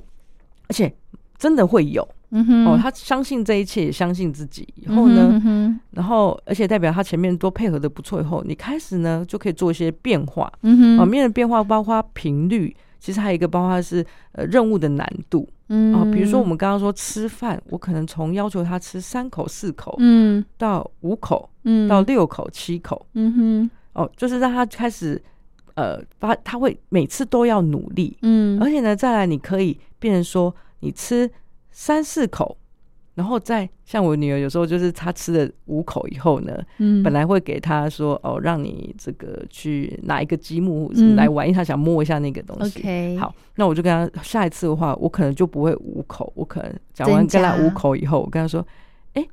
而且真的会有嗯哼。哦，他相信这一切，也相信自己，以后呢？嗯哼。然后，而且代表他前面都配合的不错，以后你开始呢就可以做一些变化。嗯哼。哦，面的变化包括频率，其实还有一个包括是呃任务的难度。嗯。哦。比如说我们刚刚说吃饭，我可能从要求他吃三口、四口嗯。到五口嗯。到六口、七口。嗯哼。哦，就是让他开始呃，发他会每次都要努力，嗯。而且呢，再来你可以变成说你吃三四口。然后再像我女儿，有时候就是她吃了五口以后呢，嗯。本来会给她说哦，让你这个去拿一个积木嗯。来玩，因为她想摸一下那个东西。OK 好，那我就跟她下一次的话，我可能就不会五口，我可能讲完跟她五口以后，我跟她说，哎，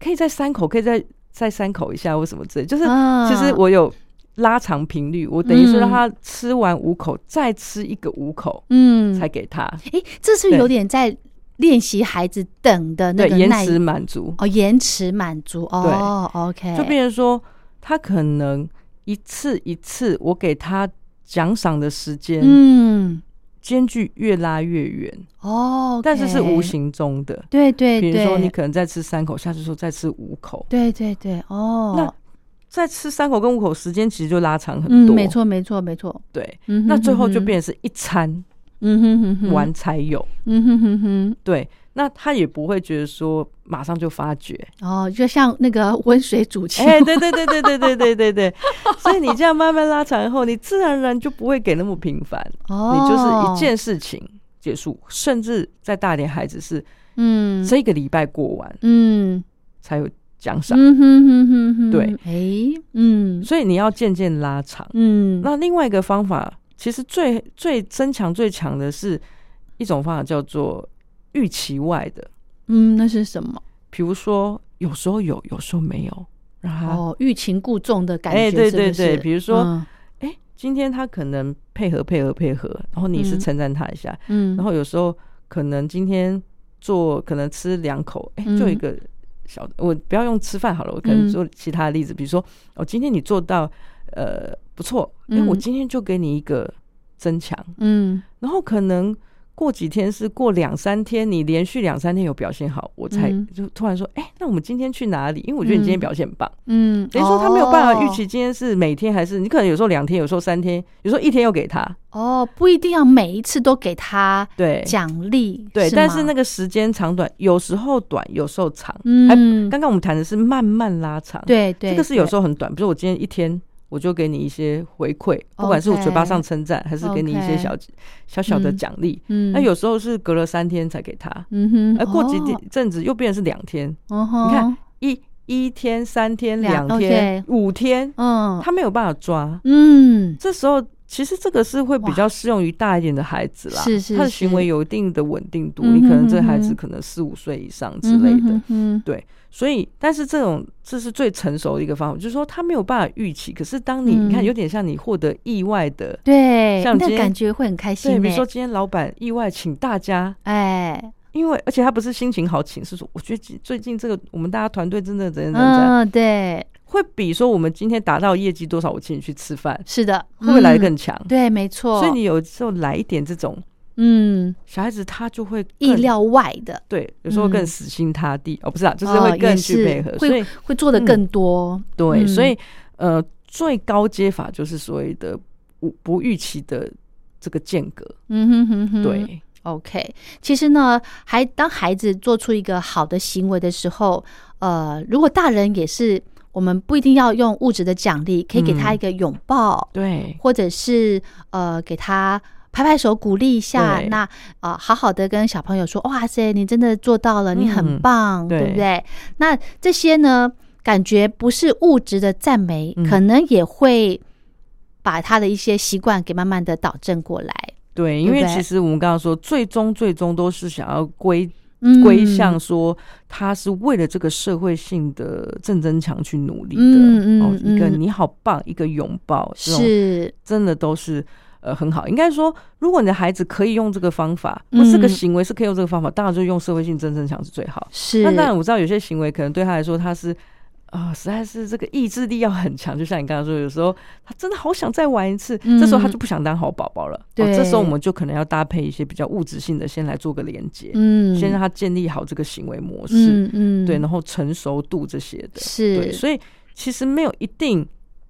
可以再三口，可以再再三口一下或什么之类，就是啊。其实我有拉长频率，我等于是让嗯。他吃完五口，再吃一个五口嗯。才给他，诶，这是有点在练习孩子等的那，个延迟满足。哦，延迟满足。哦，OK，就变成说，他可能一次一次，我给他奖赏的时间，嗯。间距越拉越远，哦，但是是无形中的。对对比如说，你可能再吃三口，下次说再吃五口，对对对。哦，那再吃三口跟五口时间其实就拉长很嗯，多。没，错没错没错，对。嗯哼，那最后就变成是一餐，嗯哼哼哼，完才有。嗯哼哼哼，对，那他也不会觉得说马上就发觉。哦，就像那个温水煮青。哎、蛙，对对对对对对对对对，所以你这样慢慢拉长以后，你自然而然就不会给那么频繁，哦，你就是一，件事情结束，甚至再大一点孩子是嗯。这个礼拜过完嗯。才有奖赏，嗯哼哼哼哼，对，哎，嗯。所以你要渐渐拉长。嗯，那另外一个方法，其实最最增强最强的是一种方法叫做预期外的，嗯，那是什么？比如说有时候有，有时候没有，让他哦，欲擒故纵的感觉，哎对对对是？比如说今天他可能配合配合配合，然后你是嗯。称赞他一下，嗯，然后有时候可能今天做可能吃两口，就一个小的，我不要用吃饭好了，我可能嗯。做其他的例子，比如说哦，今天你做到呃不错，哎、嗯我今天就给你一个增强，嗯。然后可能。过几天是过两三天，你连续两三天有表现好，我才嗯。就突然说，哎、那我们今天去哪里？因为我觉得你今天嗯。表现很棒，嗯，等于说他没有办法预哦期今天是每天还是你可能有时候两天，有时候三天，有时候一天又给他，哦，不一定要每一次都给他对。奖励，对，但是那个时间长短，有时候短，有时候长。嗯。还刚刚我们谈的是慢慢拉长，，对对，这个是有时候很短，比如我今天一天。我就给你一些回馈，不管是我嘴巴上称赞，还是给你一些小小小的嗯奖励。嗯，那有时候是隔了三天才给他，嗯哼，而过几哦天阵子又变成是两天，嗯哼，你看一一天、三天、两两天、五天，嗯，他没有办法抓。嗯这时候其实这个是会比较适用于大一点的孩子啦，是是他的行为有一定的稳定度，嗯你可能这孩子可能四五岁以上之类的，嗯对，所以但是这种这是最成熟的一个方法，就是说他没有办法预期，可是当你、嗯。你看有点像你获得意外的，对，那像今天感觉会很开心对，欸，比如说今天老板意外请大家。哎，因为而且他不是心情好请，是说我觉得最近这个我们大家团队真的怎样怎样嗯，对，会比说我们今天达到业绩多少，我请你去吃饭，是的，会不会来得嗯更强？对，没错，所以你有时候来一点这种嗯，小孩子，他就会意料外的，对，有时候更嗯。死心塌地、哦，不是啊，就是哦会更去配合，所以会会做的更多，对，嗯。所以呃，最高阶法就是所谓的不不预期的这个间隔，嗯哼哼哼，对，OK，其实呢，还当孩子做出一个好的行为的时候，呃，如果大人也是，我们不一定要用物质的奖励，可以给他嗯。一个拥抱，对，或者是呃给他拍拍手鼓励一下。那啊、呃好好的跟小朋友说，哇塞，你真的做到了，你很嗯棒，对对不对？那这些呢，感觉不是物质的赞美，嗯可能也会把他的一些习惯给慢慢的导正过来。对，因为其实我们刚刚说，最终最终都是想要归嗯归向说，他是为了这个社会性的正增强去努力的。嗯嗯哦，一个嗯你好棒，一个拥抱，是真的都是呃很好。应该说，如果你的孩子可以用这个方法，或是个嗯行为是可以用这个方法，当然就用社会性正增强是最好。是，那当然我知道有些行为可能对他来说他是。啊、实在是这个意志力要很强，就像你刚刚说，有时候他真的好想再玩一次，嗯这时候他就不想当好宝宝了。对哦，这时候我们就可能要搭配一些比较物质性的，先来做个连接，嗯，先让他建立好这个行为模式，嗯嗯，对，然后成熟度这些的，对，是，所以其实没有一定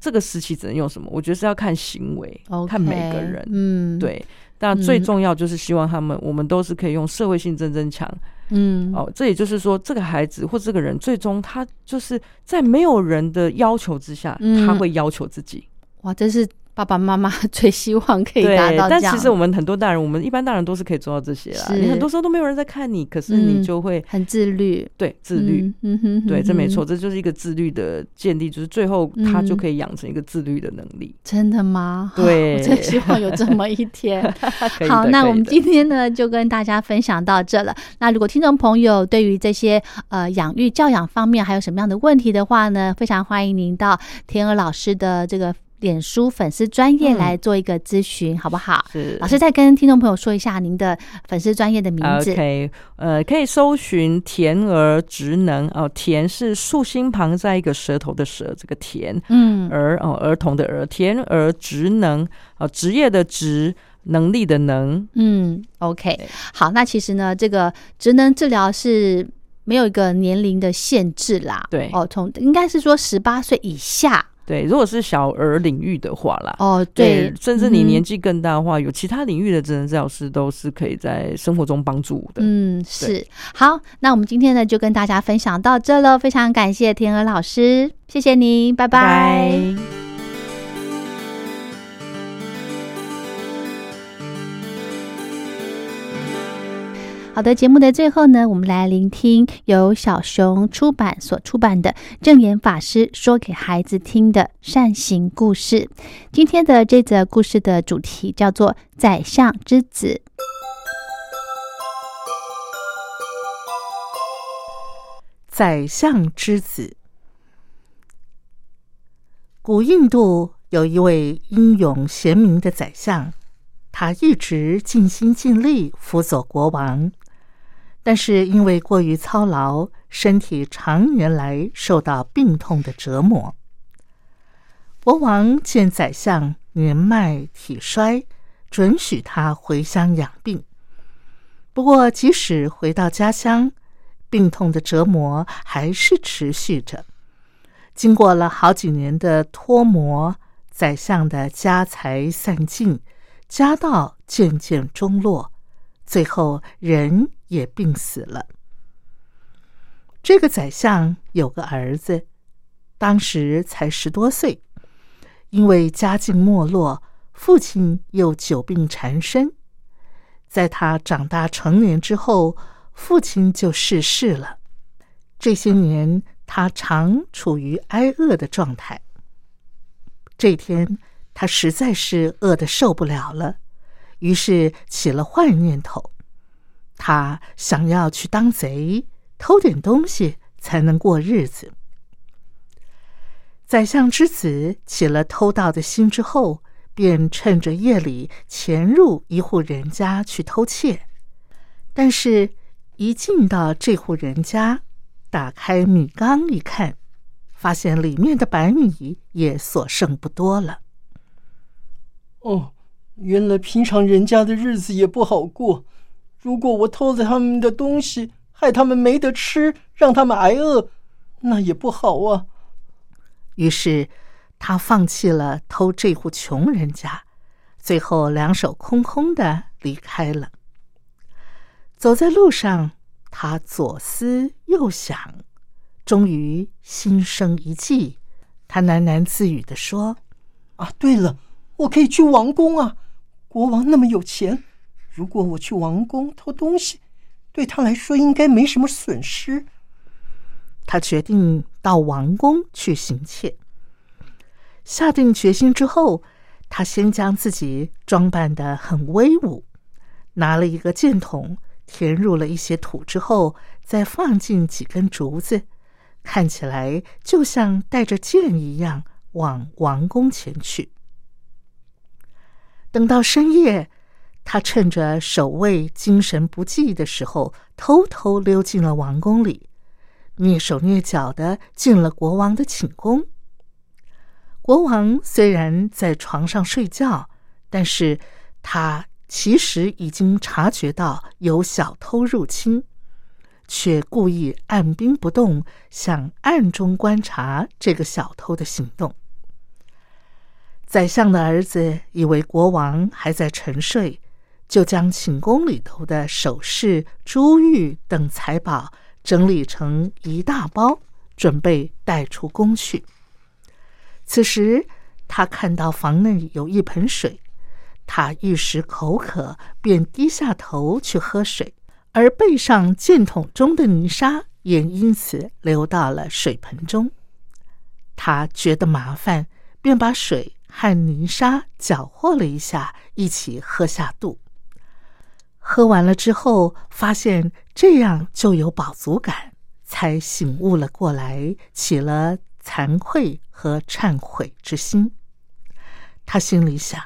这个时期只能用什么，我觉得是要看行为看每个人，嗯，，对。但最嗯重要就是希望他们，我们都是可以用社会性增增强嗯，哦。这也就是说，这个孩子或这个人，最终他就是在没有人的要求之下，嗯他会要求自己。哇，真是爸爸妈妈 最希望可以达，到这样，但其实我们很多大人，我们一般大人都是可以做到这些啦。你很多时候都没有人在看你，可是嗯你就会、很自律，对自律。嗯嗯哼哼对，这没错，这就是一个自律的建立，就是最后他就嗯可以养成一个自律的能力。真的吗？对 我真希望有这么一天。好，那我们今天呢就跟大家分享到这了。那如果听众朋友对于这些呃养育教养方面还有什么样的问题的话呢，非常欢迎您到天鹅老师的这个脸书粉丝专业嗯。来做一个咨询，好不好？是。老师再跟听众朋友说一下您的粉丝专业的名字。OK，呃，可以搜寻甜儿职能哦，甜是竖心旁在一个舌头的舌，这个甜嗯。儿哦，儿童的儿，甜儿职能哦，职业的职，能力的能，嗯，OK，好，那其实呢，这个职能治疗是没有一个年龄的限制啦。对。哦，从应该是说十八岁以下对，如果是小儿领域的话啦，哦，对，甚至你嗯年纪更大的话，有其他领域的职能治疗师都是可以在生活中帮助的。嗯，是好，那我们今天呢就跟大家分享到这了，非常感谢天鹅老师，谢谢你，拜拜拜。好的，节目的最后呢，我们来聆听由小熊出版所出版的正言法师说给孩子听的善行故事。今天的这则故事的主题叫做《宰相之子》。宰相之子。古印度有一位英勇贤明的宰相，他一直尽心尽力辅佐国王，但是因为过于操劳，身体常年来受到病痛的折磨。国王见宰相年迈体衰，准许他回乡养病。不过，即使回到家乡，病痛的折磨还是持续着。经过了好几年的脱磨，宰相的家财散尽，家道渐渐中落，最后人也病死了。这个宰相有个儿子，当时才十多岁，因为家境没落，父亲又久病缠身。在他长大成年之后，父亲就逝世了。这些年，他常处于挨饿的状态。这天，他实在是饿得受不了了，于是起了坏念头。他想要去当贼，偷点东西才能过日子。宰相之子起了偷盗的心之后，便趁着夜里潜入一户人家去偷窃。但是，一进到这户人家，打开米缸一看，发现里面的白米也所剩不多了。哦，原来平常人家的日子也不好过。如果我偷了他们的东西，害他们没得吃，让他们挨饿，那也不好啊。于是，他放弃了偷这户穷人家，最后两手空空的离开了。走在路上，他左思右想，终于心生一计。他喃喃自语的说：“啊，对了，我可以去王宫啊！国王那么有钱，如果我去王宫偷东西，对他来说应该没什么损失。”他决定到王宫去行窃。下定决心之后，他先将自己装扮的很威武，拿了一个箭筒，填入了一些土之后，再放进几根竹子，看起来就像带着箭一样，往王宫前去。等到深夜，他趁着守卫精神不济的时候，偷偷溜进了王宫里。蹑手蹑脚的进了国王的寝宫。国王虽然在床上睡觉，但是他其实已经察觉到有小偷入侵，却故意按兵不动，想暗中观察这个小偷的行动。宰相的儿子以为国王还在沉睡，就将寝宫里头的首饰、珠玉等财宝。整理成一大包，准备带出宫去。此时，他看到房内有一盆水，他一时口渴，便低下头去喝水，而背上箭筒中的泥沙也因此流到了水盆中。他觉得麻烦，便把水和泥沙搅和了一下，一起喝下肚。喝完了之后，发现这样就有饱足感，才醒悟了过来，起了惭愧和忏悔之心。他心里想：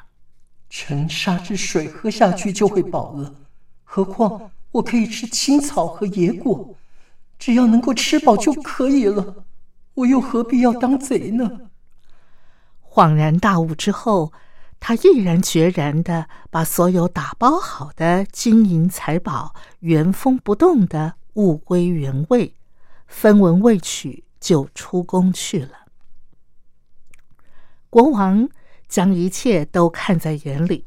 沉沙之水喝下去就会饱了，何况我可以吃青草和野果，只要能够吃饱就可以了，我又何必要当贼呢？恍然大悟之后。他毅然决然的把所有打包好的金银财宝原封不动的物归原位，分文未取就出宫去了。国王将一切都看在眼里。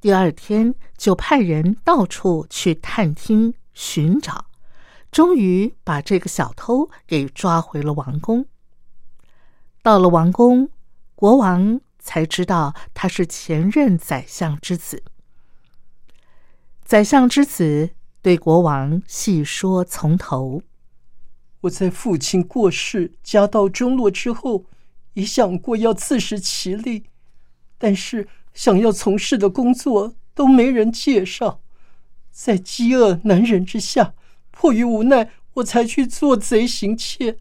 第二天就派人到处去探听寻找，终于把这个小偷给抓回了王宫。到了王宫，国王才知道他是前任宰相之子。宰相之子对国王细说从头。我在父亲过世、家道中落之后，也想过要自食其力，但是想要从事的工作都没人介绍，在饥饿难忍之下，迫于无奈，我才去做贼行窃。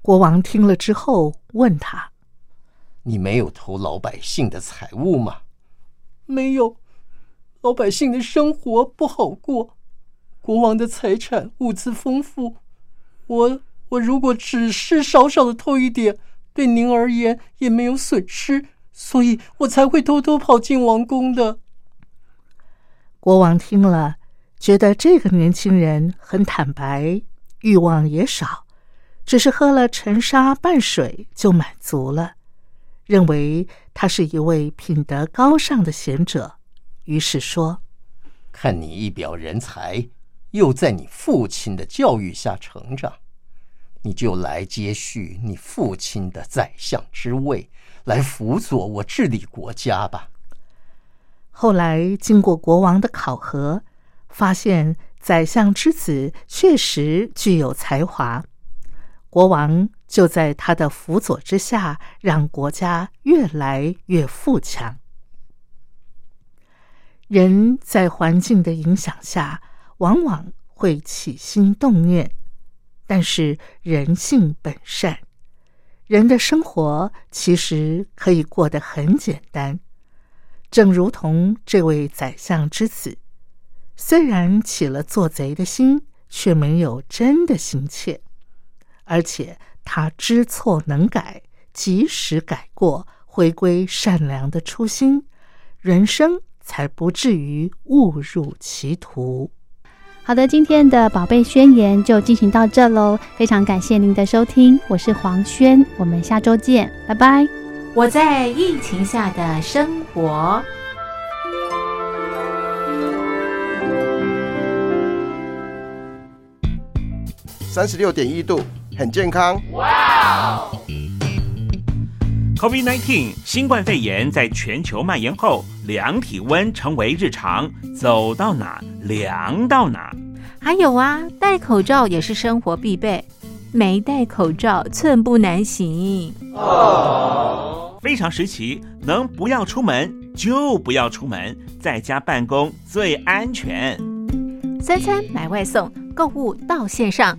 国王听了之后问他：“你没有偷老百姓的财物吗？”“没有，老百姓的生活不好过，国王的财产物资丰富。”我我如果只是少少的偷一点，对您而言也没有损失，所以我才会偷偷跑进王宫的。国王听了，觉得这个年轻人很坦白，欲望也少，只是喝了陈沙拌水就满足了，认为他是一位品德高尚的贤者，于是说：“看你一表人才。”又在你父亲的教育下成长，你就来接续你父亲的宰相之位，来辅佐我治理国家吧。后来经过国王的考核，发现宰相之子确实具有才华，国王就在他的辅佐之下，让国家越来越富强。人在环境的影响下。往往会起心动念，但是人性本善，人的生活其实可以过得很简单。正如同这位宰相之子，虽然起了做贼的心，却没有真的心切，而且他知错能改，及时改过，回归善良的初心，人生才不至于误入歧途。好的，今天的宝贝宣言就进行到这喽，非常感谢您的收听，我是黄轩，我们下周见，拜拜。我在疫情下的生活，三十六点一度，很健康。哇！COVID-19 新冠肺炎在全球蔓延后。量体温成为日常，走到哪量到哪。还有啊，戴口罩也是生活必备，没戴口罩寸步难行。哦，非常时期，能不要出门就不要出门，在家办公最安全。三餐买外送，购物到线上，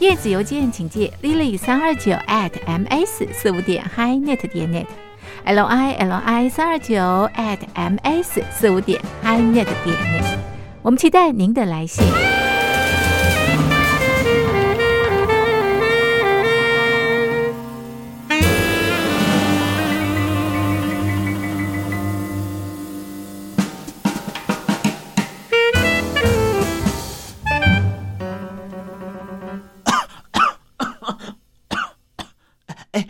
电子邮件请借 lily 三二九 at ms 四五点 hi net 点 net，l i l i 三二九 at ms 四五点 hi net 点 net，我们期待您的来信。